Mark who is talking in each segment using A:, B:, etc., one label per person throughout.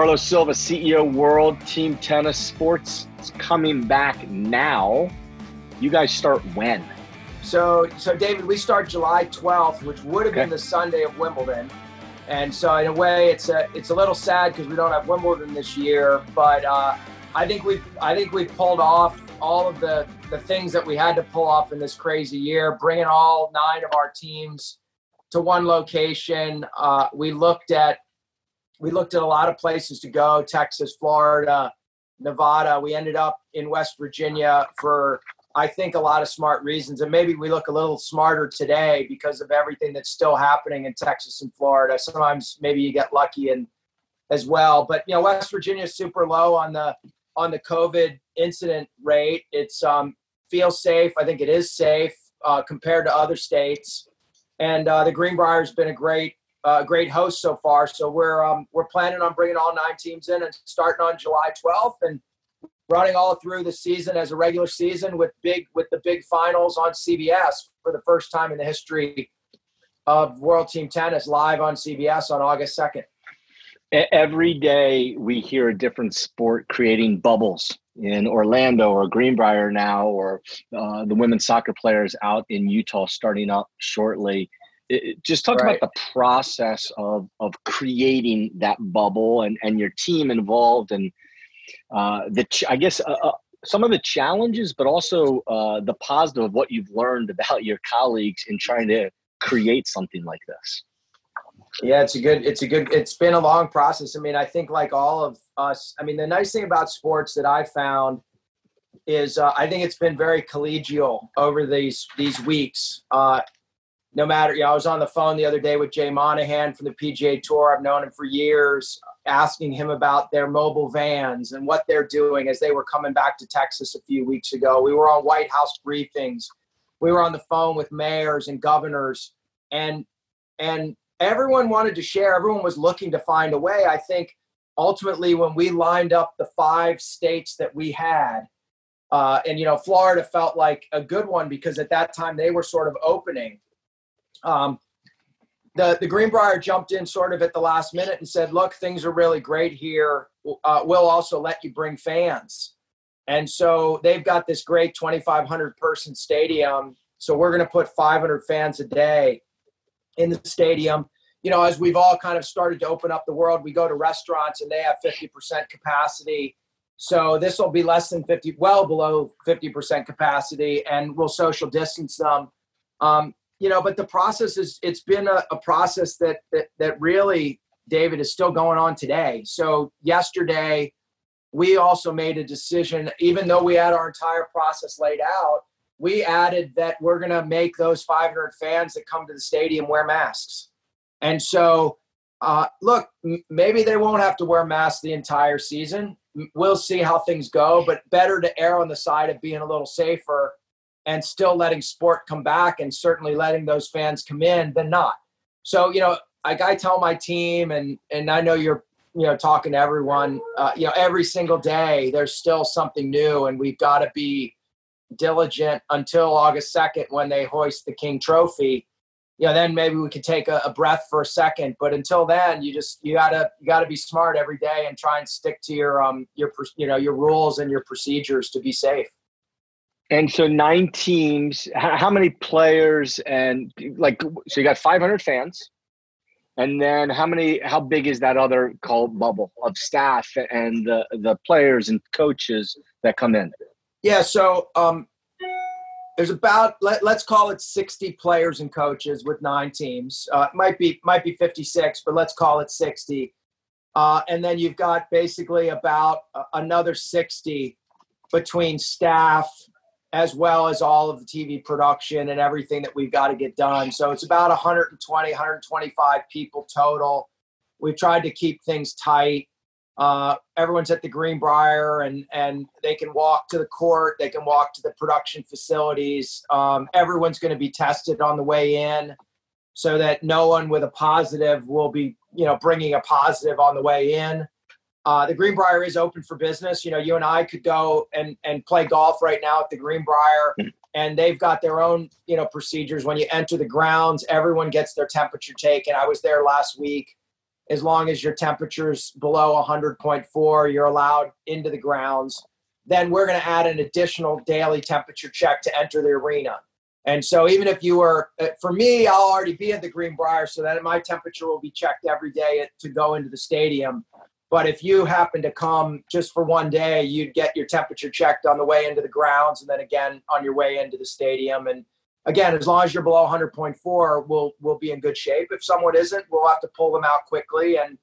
A: Carlos Silva, CEO World Team Tennis Sports, is coming back now. You guys start when?
B: So, so David, we start July 12th, which would have okay. been the Sunday of Wimbledon. And so, in a way, it's a it's a little sad because we don't have Wimbledon this year. But uh, I think we've I think we've pulled off all of the the things that we had to pull off in this crazy year, bringing all nine of our teams to one location. Uh, we looked at we looked at a lot of places to go: Texas, Florida, Nevada. We ended up in West Virginia for I think a lot of smart reasons, and maybe we look a little smarter today because of everything that's still happening in Texas and Florida. Sometimes maybe you get lucky and as well, but you know West Virginia is super low on the on the COVID incident rate. It's um, feels safe. I think it is safe uh, compared to other states. And uh, the Greenbrier has been a great uh, great host so far. So we're um, we're planning on bringing all nine teams in and starting on July 12th and running all through the season as a regular season with big with the big finals on CBS for the first time in the history of World Team Tennis live on CBS on August 2nd.
A: Every day we hear a different sport creating bubbles in Orlando or Greenbrier now, or uh, the women's soccer players out in Utah starting up shortly. It, just talk right. about the process of of creating that bubble and and your team involved and uh, the ch- I guess uh, uh, some of the challenges, but also uh, the positive of what you've learned about your colleagues in trying to create something like this.
B: Yeah, it's a good, it's a good, it's been a long process. I mean, I think like all of us, I mean, the nice thing about sports that I found is uh, I think it's been very collegial over these these weeks. Uh, no matter, you know, I was on the phone the other day with Jay Monahan from the PGA Tour. I've known him for years, asking him about their mobile vans and what they're doing as they were coming back to Texas a few weeks ago. We were on White House briefings. We were on the phone with mayors and governors, and and everyone wanted to share. Everyone was looking to find a way. I think ultimately, when we lined up the five states that we had, uh, and you know, Florida felt like a good one because at that time they were sort of opening. Um, the the Greenbrier jumped in sort of at the last minute and said, "Look, things are really great here. Uh, we'll also let you bring fans." And so they've got this great 2,500 person stadium. So we're going to put 500 fans a day in the stadium. You know, as we've all kind of started to open up the world, we go to restaurants and they have 50% capacity. So this will be less than 50, well below 50% capacity, and we'll social distance them. Um, you know, but the process is it's been a, a process that, that that really, David, is still going on today. So yesterday, we also made a decision, even though we had our entire process laid out, we added that we're going to make those 500 fans that come to the stadium wear masks. And so, uh, look, m- maybe they won't have to wear masks the entire season. We'll see how things go, but better to err on the side of being a little safer and still letting sport come back and certainly letting those fans come in than not. So, you know, like I tell my team, and and I know you're you know talking to everyone, uh, you know, every single day there's still something new, and we've got to be diligent until August 2nd when they hoist the King Trophy. You know, then maybe we could take a, a, breath for a second. But until then, you just you gotta you gotta be smart every day and try and stick to your um your you know your rules and your procedures to be safe.
A: And so nine teams. How many players and like so you got 500 fans, and then how many? How big is that other called bubble of staff and the the players and coaches that come in?
B: Yeah, so um, there's about let, us call it 60 players and coaches with nine teams. Uh, might be might be 56, but let's call it 60. Uh, and then you've got basically about uh, another 60 between staff as well as all of the TV production and everything that we've got to get done. So it's about 120, 125 people total. We've tried to keep things tight. Uh, everyone's at the Greenbrier and and they can walk to the court. They can walk to the production facilities. Um, everyone's going to be tested on the way in, so that no one with a positive will be you know bringing a positive on the way in. Uh, the Greenbrier is open for business. You know, you and I could go and and play golf right now at the Greenbrier, and they've got their own you know procedures. When you enter the grounds, everyone gets their temperature taken. I was there last week as long as your temperature's below 100.4, you're allowed into the grounds. Then we're going to add an additional daily temperature check to enter the arena. And so even if you were, uh, for me, I'll already be at the Greenbrier, so that my temperature will be checked every day to go into the stadium. But if you happen to come just for one day, you'd get your temperature checked on the way into the grounds and then again on your way into the stadium. And again, as long as you're below 100.4, we'll we'll be in good shape. If someone isn't, we'll have to pull them out quickly and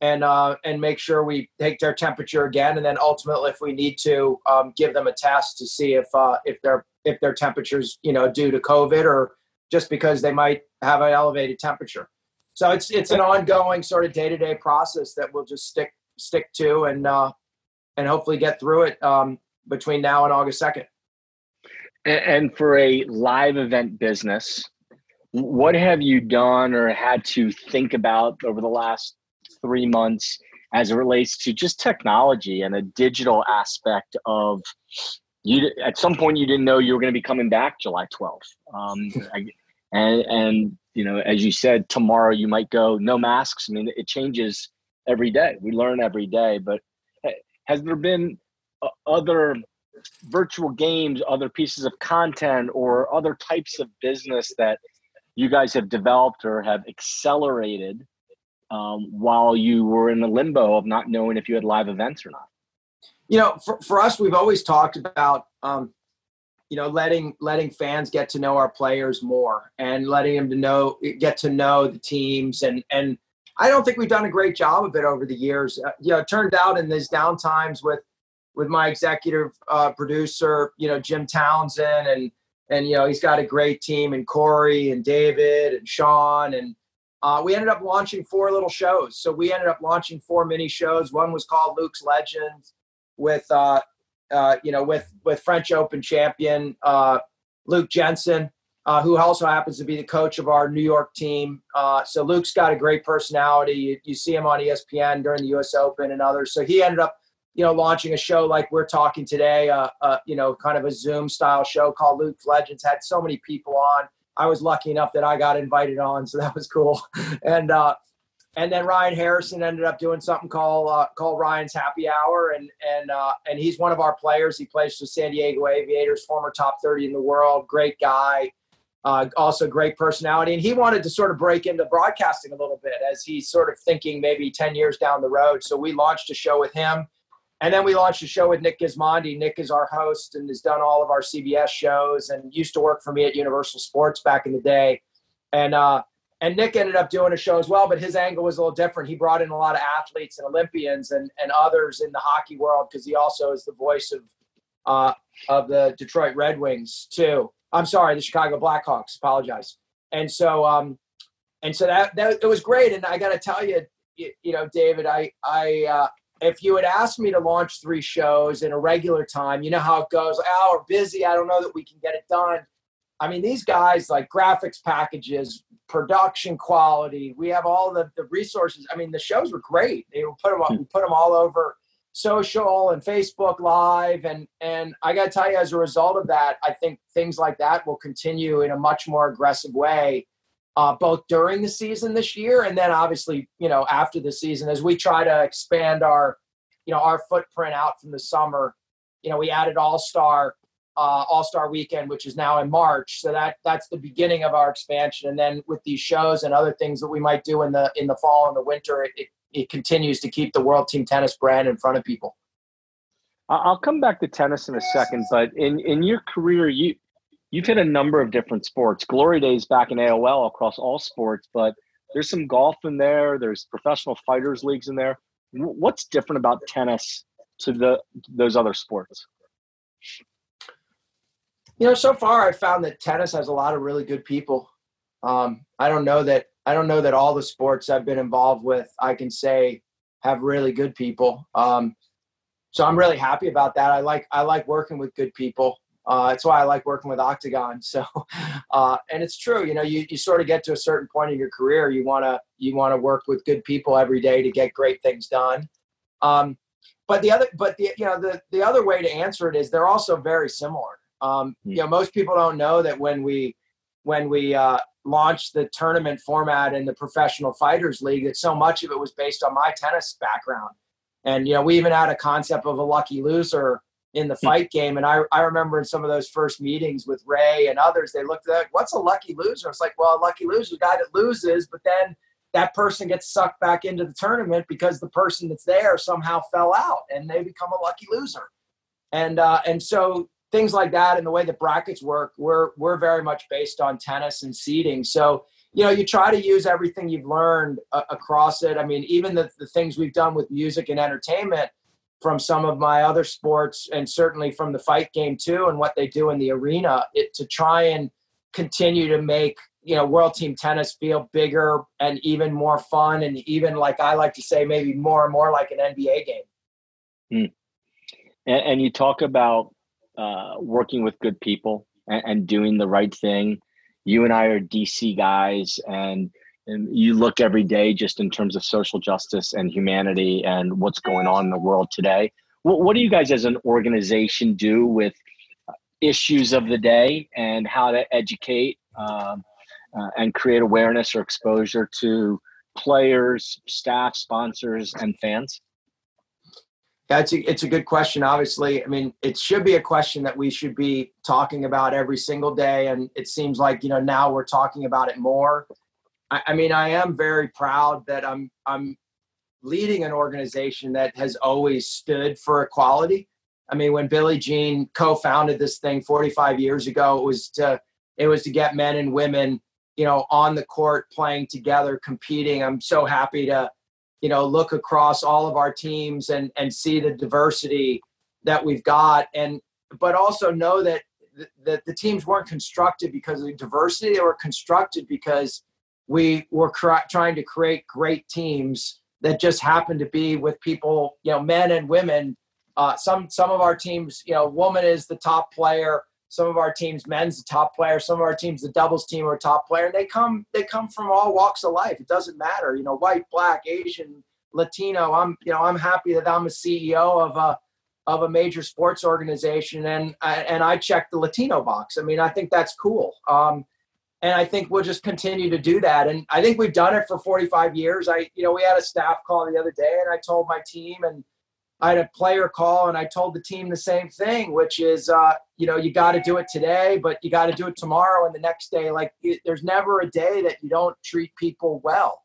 B: and uh, and make sure we take their temperature again, and then ultimately, if we need to, um, give them a test to see if uh, if their if their temperatures you know due to COVID or just because they might have an elevated temperature. So it's it's an ongoing sort of day to day process that we'll just stick stick to and uh, and hopefully get through it um, between now and August second.
A: And for a live event business, what have you done or had to think about over the last three months as it relates to just technology and a digital aspect of you? At some point, you didn't know you were going to be coming back July 12th. Um, and, and, you know, as you said, tomorrow you might go no masks. I mean, it changes every day. We learn every day. But has there been uh, other virtual games, other pieces of content, or other types of business that you guys have developed or have accelerated um, while you were in the limbo of not knowing if you had live events or not?
B: You know, for, for us, we've always talked about, um, you know, letting letting fans get to know our players more and letting them to know get to know the teams and and I don't think we've done a great job of it over the years. Uh, you know, it turned out in these down times with with my executive uh, producer, you know, Jim Townsend, and and you know he's got a great team, and Corey and David and Sean, and uh, we ended up launching four little shows. So we ended up launching four mini shows. One was called Luke's Legends, with uh, uh, you know with with French Open champion uh, Luke Jensen. Uh, who also happens to be the coach of our New York team. Uh, so Luke's got a great personality. You, you, see him on ESPN during the U.S. Open and others. So he ended up you know, launching a show like we're talking today, uh, you know, kind of a Zoom style show called Luke's Legends. Had so many people on. I was lucky enough that I got invited on, so that was cool. and uh, and then Ryan Harrison ended up doing something called uh, called Ryan's Happy Hour, and and uh, and he's one of our players. He plays for San Diego Aviators, former top thirty in the world, great guy. Uh, also great personality and he wanted to sort of break into broadcasting a little bit as he's sort of thinking maybe 10 years down the road so we launched a show with him and then we launched a show with Nick Gismondi. Nick is our host and has done all of our CBS shows and used to work for me at Universal Sports back in the day. And uh, and Nick ended up doing a show as well, but his angle was a little different. He brought in a lot of athletes and Olympians and, and others in the hockey world because he also is the voice of uh, of the Detroit Red Wings too. I'm sorry, the Chicago Blackhawks. Apologize. And so um, and so that, that it was great. And I got to tell you, you, you, know, David, I I uh, if you had asked me to launch three shows in a regular time, you know how it goes. Oh, we're busy. I don't know that we can get it done. I mean, these guys like graphics packages, production quality. We have all the, the resources. I mean, the shows were great. They were put them up, we put them all over social and Facebook Live, and and I got to tell you, as a result of that, I think things like that will continue in a much more aggressive way uh, both during the season this year and then obviously you know after the season as we try to expand our you know our footprint out from the summer you know we added all star uh, all star weekend which is now in march so that that's the beginning of our expansion and then with these shows and other things that we might do in the in the fall and the winter it, it, it continues to keep the world team tennis brand in front of people
A: I'll come back to tennis in a second, but in, in your career, you you've hit a number of different sports. Glory days back in AOL across all sports, but there's some golf in there. There's professional fighters leagues in there. What's different about tennis to the those other sports?
B: You know, so far I've found that tennis has a lot of really good people. Um, I don't know that I don't know that all the sports I've been involved with I can say have really good people. Um, so I'm really happy about that. I like I like working with good people. Uh, that's why I like working with Octagon. So, uh, and it's true, you know, you, you sort of get to a certain point in your career, you want to, you want to work with good people every day to get great things done. Um, but the other, but the, you know, the, the other way to answer it is they're also very similar. Um, hmm. you know, most people don't know that when we, when we, uh, launched the tournament format in the professional fighters league that so much of it was based on my tennis background and you know we even had a concept of a lucky loser in the hmm. fight game and I, I remember in some of those first meetings with ray and others they looked at what's a lucky loser it's like well a lucky loser is a guy that loses but then that person gets sucked back into the tournament because the person that's there somehow fell out and they become a lucky loser and uh, and so things like that and the way the brackets work, we're we're very much based on tennis and seeding. So you know, you try to use everything you've learned uh, across it. I mean, even the, the things we've done with music and entertainment from some of my other sports and certainly from the fight game too and what they do in the arena it, to try and continue to make you know world team tennis feel bigger and even more fun and even like i like to say maybe more and more like an nba game
A: mm. and, and, you talk about uh, working with good people and, and, doing the right thing. You and I are DC guys, and, and you look every day just in terms of social justice and humanity and what's going on in the world today. What, what do you guys as an organization do with issues of the day and how to educate um, uh, and create awareness or exposure to players, staff, sponsors, and fans?
B: Yeah, it's a, it's a good question. Obviously, I mean, it should be a question that we should be talking about every single day. And it seems like, you know, now we're talking about it more. I, I mean, I am very proud that I'm, I'm leading an organization that has always stood for equality. I mean, when Billie Jean co-founded this thing 45 years ago, it was to, it was to get men and women, you know, on the court playing together, competing. I'm so happy to, you know look across all of our teams and and see the diversity that we've got. And but also know that that the teams weren't constructed because of the diversity. They were constructed because we were trying to create great teams that just happened to be with people you know men and women. Uh, some some of our teams you know woman is the top player some of our teams men's the top player. Some of our teams the doubles team are top player. And they come they come from all walks of life. It doesn't matter you know white black asian latino. I'm you know i'm happy that i'm a ceo of a of a major sports organization. And and i check the latino box. I mean i think that's cool. Um, and i think we'll just continue to do that. And i think we've done it for 45 years. I you know we had a staff call the other day and i told my team and I had a player call and I told the team the same thing, which is, uh, you know, you got to do it today, but you got to do it tomorrow and the next day. Like, it, there's never a day that you don't treat people well.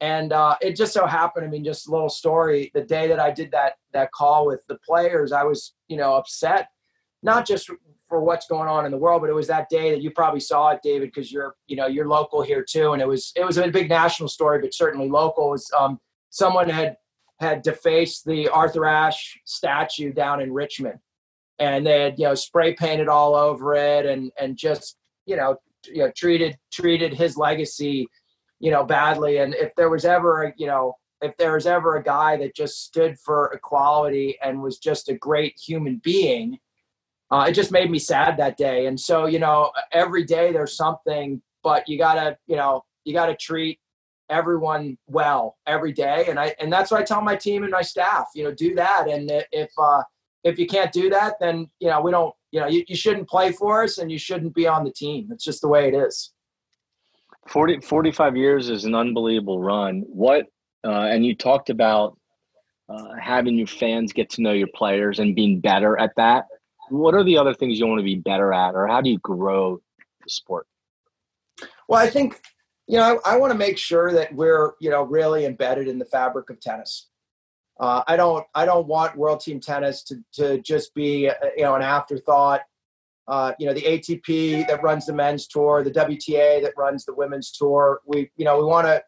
B: And uh, it just so happened. I mean, just a little story. The day that I did that that call with the players, I was, you know, upset, not just for what's going on in the world, but it was that day that you probably saw it, David, because you're, you know, you're local here too. And it was, it was a big national story, but certainly local. It was um, someone had had defaced the Arthur Ashe statue down in Richmond, and they had you know spray painted all over it, and and just you know you know treated treated his legacy you know badly. And if there was ever a, you know if there was ever a guy that just stood for equality and was just a great human being, uh, it just made me sad that day. And so you know every day there's something, but you gotta you know you gotta treat everyone well every day. And i and that's what i tell my team and my staff you know do that. And if uh if you can't do that then you know we don't you know you, you shouldn't play for us and you shouldn't be on the team. It's just the way it is.
A: 40 45 years is an unbelievable run. What uh, and you talked about uh, having your fans get to know your players and being better at that. What are the other things you want to be better at or how do you grow the sport?
B: Well i think you know, I, I want to make sure that we're, you know, really embedded in the fabric of tennis. Uh, I don't, I don't want World Team Tennis to to just be, uh, you know, an afterthought. Uh, you know, the ATP that runs the men's tour, the WTA that runs the women's tour. We, you know, we want to,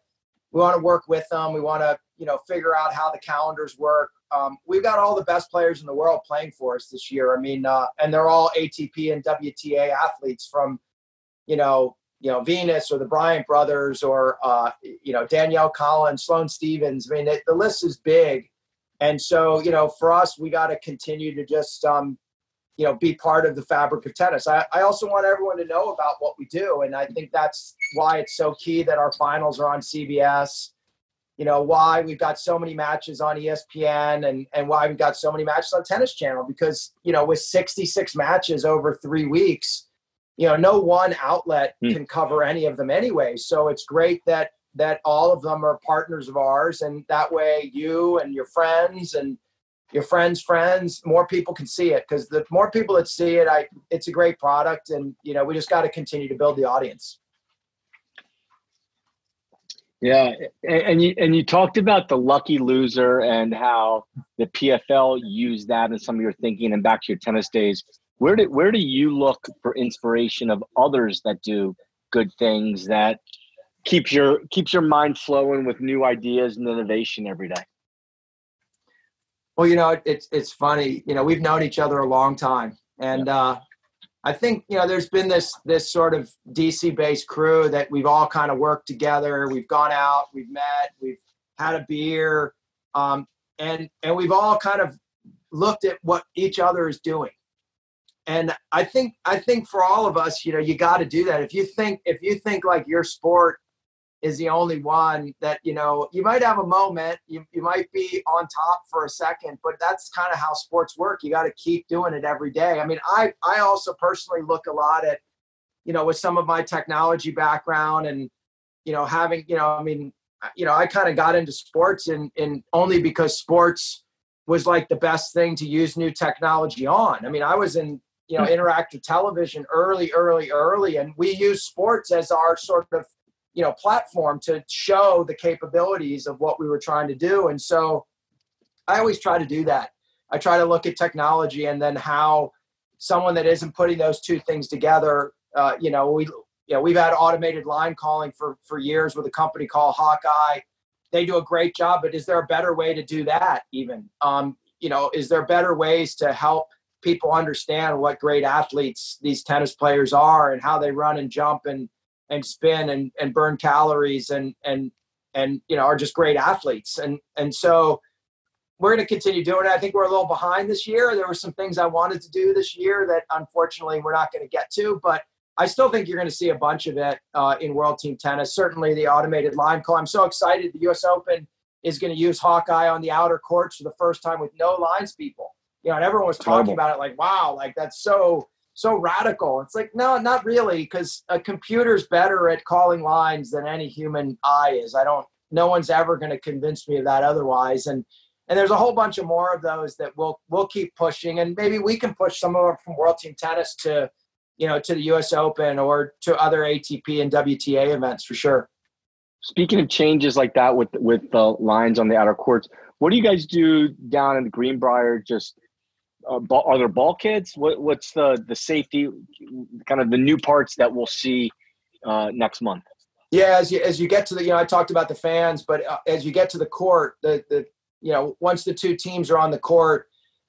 B: we want to work with them. We want to, you know, figure out how the calendars work. Um, we've got all the best players in the world playing for us this year. I mean, uh, and they're all ATP and WTA athletes from, you know, you know Venus or the Bryan brothers or uh, you know Danielle Collins, Sloane Stevens. I mean, it, the list is big, and so you know for us, we got to continue to just um, you know be part of the fabric of tennis. I, I also want everyone to know about what we do, and I think that's why it's so key that our finals are on CBS. You know why we've got so many matches on ESPN and and why we've got so many matches on Tennis Channel because you know with 66 matches over three weeks you know, no one outlet
A: Hmm.
B: can cover any of them anyway. So it's great that that all of them are partners of ours, and that way you and your friends and your friends' friends, more people can see it because the more people that see it, I it's a great product, and you know, we just got to continue to build the audience.
A: Yeah, and, and you and you talked about the lucky loser and how the PFL used that in some of your thinking and back to your tennis days. Where do where do you look for inspiration of others that do good things that keeps your keeps your mind flowing with new ideas and innovation every day?
B: Well, you know, it's it's funny. You know, we've known each other a long time, and uh, I think you know there's been this this sort of DC based crew that we've all kind of worked together. We've gone out, we've met, we've had a beer, um, and and we've all kind of looked at what each other is doing. And I think I think for all of us, you know, you got to do that. If you think if you think like your sport is the only one that you know you might have a moment you, you might be on top for a second but that's kind of how sports work. You got to keep doing it every day. I mean i i also personally look a lot at you know with some of my technology background and you know having you know i mean you know i kind of got into sports and and only because sports was like the best thing to use new technology on. I mean i was in you know interactive television early early early. And we use sports as our sort of you know platform to show the capabilities of what we were trying to do. And so i always try to do that. I try to look at technology and then how someone that isn't putting those two things together uh, you know we you know we've had automated line calling for for years with a company called hawkeye. They do a great job but is there a better way to do that even? Um, you know is there better ways to help people understand what great athletes these tennis players are and how they run and jump and and spin and, and burn calories and and and you know are just great athletes. And and so we're going to continue doing it. I think we're a little behind this year. There were some things i wanted to do this year that unfortunately we're not going to get to but i still think you're going to see a bunch of it uh, in world team tennis. Certainly the automated line call. I'm so excited the us open is going to use hawkeye on the outer courts for the first time with no lines people you know and everyone was talking
A: Terrible.
B: about it like wow like that's so so radical. It's like, no, not really, because a computer's better at calling lines than any human eye is. I don't, no one's ever going to convince me of that otherwise. And, and there's a whole bunch of more of those that we'll, we'll keep pushing. And maybe we can push some of them from World Team Tennis to, you know, to the US Open or to other ATP and WTA events for sure.
A: Speaking of changes like that with with the lines on the outer courts, what do you guys do down in the Greenbrier? Just uh, are there ball kids? What, what's the the safety kind of the new parts that we'll see uh, next month?
B: Yeah, as you as you get to the, you know, I talked about the fans, but uh, as you get to the court, the the you know, once the two teams are on the court,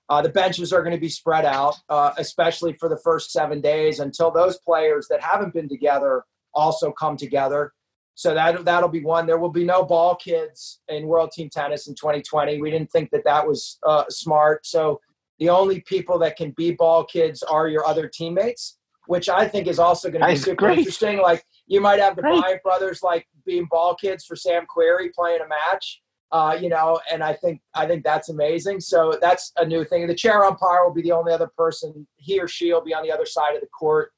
B: uh, the benches are going to be spread out, uh, especially for the first seven days until those players that haven't been together also come together. So that that'll be one. There will be no ball kids in World Team Tennis in 2020. We didn't think that that was smart. So the only people that can be ball kids are your other teammates, which I think is also going to be
A: That's
B: super
A: great.
B: interesting. Like you might have the
A: Great.
B: Bryan brothers like being ball kids for Sam Querrey playing a match. Uh, you know, and I think I think that's amazing. So that's a new thing. The chair umpire will be the only other person. He or she will be on the other side of the court.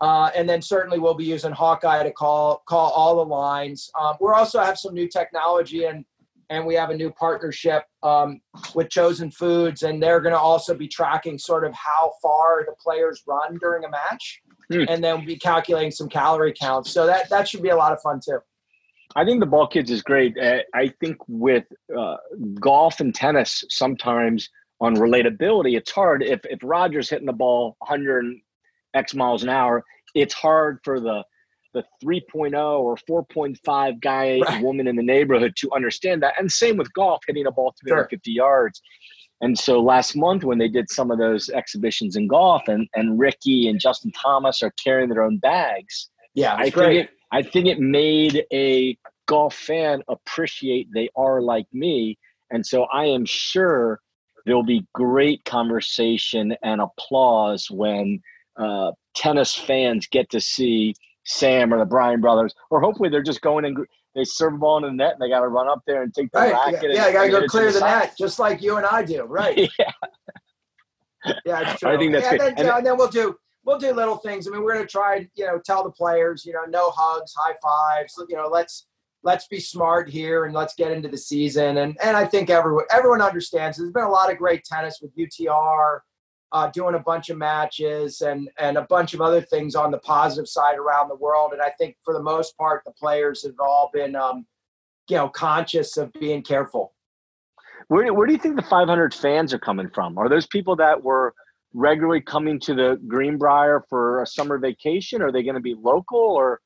B: Uh, and then certainly we'll be using Hawkeye to call call all the lines. Um, we're also have some new technology and and we have a new partnership um, with Chosen Foods, and they're going to also be tracking sort of how far the players run during a match,
A: Hmm.
B: and then be calculating some calorie counts. So that that should be a lot of fun too.
A: I think the ball kids is great. Uh, I think with uh, golf and tennis, sometimes on relatability, it's hard. If if Roger's hitting the ball 100 x miles an hour, it's hard for the the 3.0 or 4.5 guy
B: Right.
A: woman in the neighborhood to understand that. And same with golf, hitting a ball 350 yards. And so last month when they did some of those exhibitions in golf, and and Rickie and Justin Thomas are carrying their own bags.
B: Yeah,
A: I
B: great.
A: think it I think it made a golf fan appreciate they are like me. And so I am sure there'll be great conversation and applause when uh, tennis fans get to see Sam or the Bryan brothers, or hopefully they're just going and they serve the ball in the net and they got to run up there and take the
B: Right.
A: racket.
B: Yeah,
A: and-
B: yeah, got to go
A: hit it to
B: clear the
A: side.
B: net, just like you and I do. Right.
A: yeah,
B: Yeah, true.
A: I think that's
B: yeah,
A: great.
B: Then,
A: And-
B: yeah, and then we'll do we'll do little things. I mean, we're going to try, you know, tell the players, you know, no hugs, high fives. You know, let's let's be smart here and let's get into the season. And and I think everyone everyone understands. There's been a lot of great tennis with UTR. Uh, doing a bunch of matches and and a bunch of other things on the positive side around the world, and I think for the most part, the players have all been, um, you know, conscious of being careful.
A: Where, where do you think the 500 fans are coming from? Are those people that were regularly coming to the Greenbrier for a summer vacation? Are they going to be local, or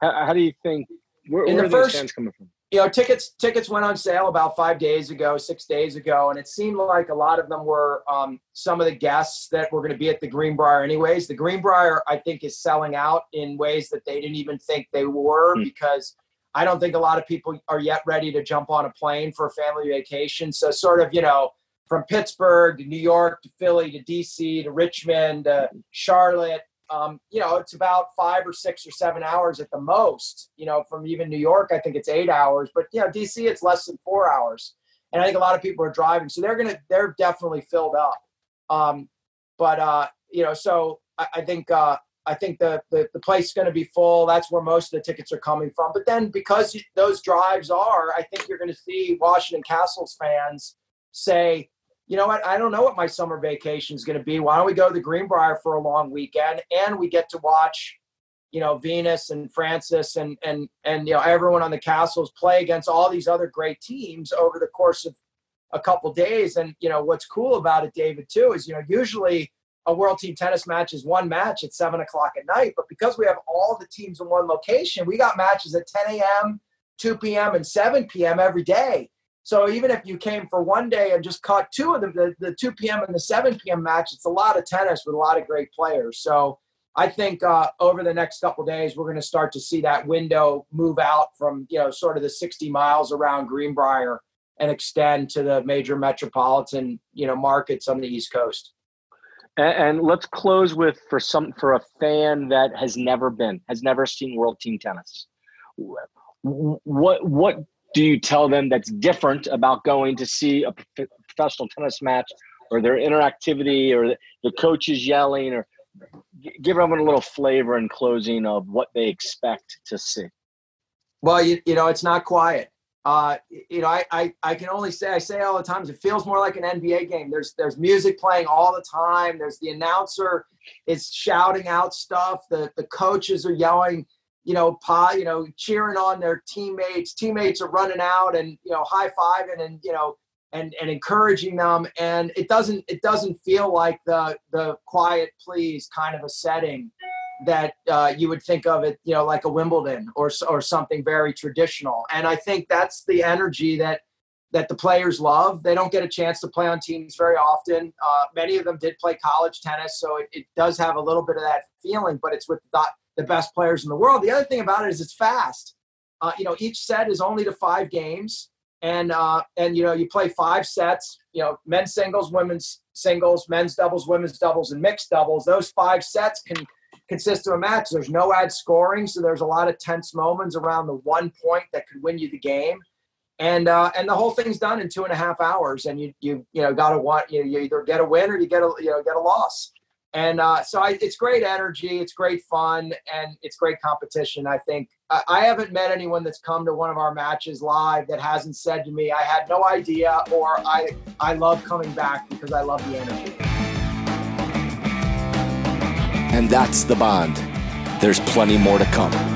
A: how, how do you think? Where, where are first, fans coming from?
B: You know, tickets tickets went on sale about five days ago, six days ago, and it seemed like a lot of them were um, some of the guests that were going to be at the Greenbrier. Anyways, the Greenbrier I think is selling out in ways that they didn't even think they were hmm. because. I don't think a lot of people are yet ready to jump on a plane for a family vacation. So, sort of, you know, from Pittsburgh to New York to Philly to DC to Richmond to Charlotte. Um, you know, it's about five or six or seven hours at the most. You know, from even New York, I think it's eight hours, but you know, DC, it's less than four hours. And I think a lot of people are driving, so they're gonna they're definitely filled up. Um, but uh, you know, so I, I think uh, I think the, the, the place is going to be full. That's where most of the tickets are coming from. But then because those drives are, I think you're going to see Washington Kastles fans say, you know what? I don't know what my summer vacation is going to be. Why don't we go to the Greenbrier for a long weekend and we get to watch, you know, Venus and Francis and and and you know everyone on the Kastles play against all these other great teams over the course of a couple days. And you know what's cool about it, David, too, is you know usually a world team tennis match is one match at seven o'clock at night, but because we have all the teams in one location, we got matches at 10 a.m., 2 p.m., and 7 p.m. every day. So even if you came for one day and just caught two of them, the, the 2 p.m. and the 7 p.m. match, it's a lot of tennis with a lot of great players. So I think uh, over the next couple days, we're going to start to see that window move out from, you know, sort of the 60 miles around Greenbrier and extend to the major metropolitan, you know, markets on the East Coast.
A: And, and let's close with for some for a fan that has never been, has never seen World Team Tennis. What what do you tell them that's different about going to see a professional tennis match or their interactivity or the coaches yelling or give them a little flavor in closing of what they expect to see?
B: Well you, you know it's not quiet. Uh, you know I, I i can only say i say all the times it feels more like an nba game. There's there's music playing all the time. There's the announcer is shouting out stuff. The the coaches are yelling you know, pa, you know, cheering on their teammates. Teammates are running out and you know, high fiving and you know, and and encouraging them. And it doesn't it doesn't feel like the the quiet please kind of a setting that uh, you would think of it, you know, like a Wimbledon or or something very traditional. And I think that's the energy that that the players love. They don't get a chance to play on teams very often. Uh, many of them did play college tennis, so it, it does have a little bit of that feeling, but it's with that the best players in the world. The other thing about it is it's fast. Uh, you know, each set is only to five games, and uh, and you know you play five sets. You know, men's singles, women's singles, men's doubles, women's doubles, and mixed doubles. Those five sets can consist of a match. There's no ad scoring, so there's a lot of tense moments around the one point that could win you the game. And uh, and the whole thing's done in two and a half hours, and you you you know got to want you, you either get a win or you get a you know get a loss and uh, so I, it's great energy, it's great fun, and it's great competition. I think I, I haven't met anyone that's come to one of our matches live that hasn't said to me, "I had no idea," or "I I love coming back because I love the energy."
C: And that's the bond. There's plenty more to come.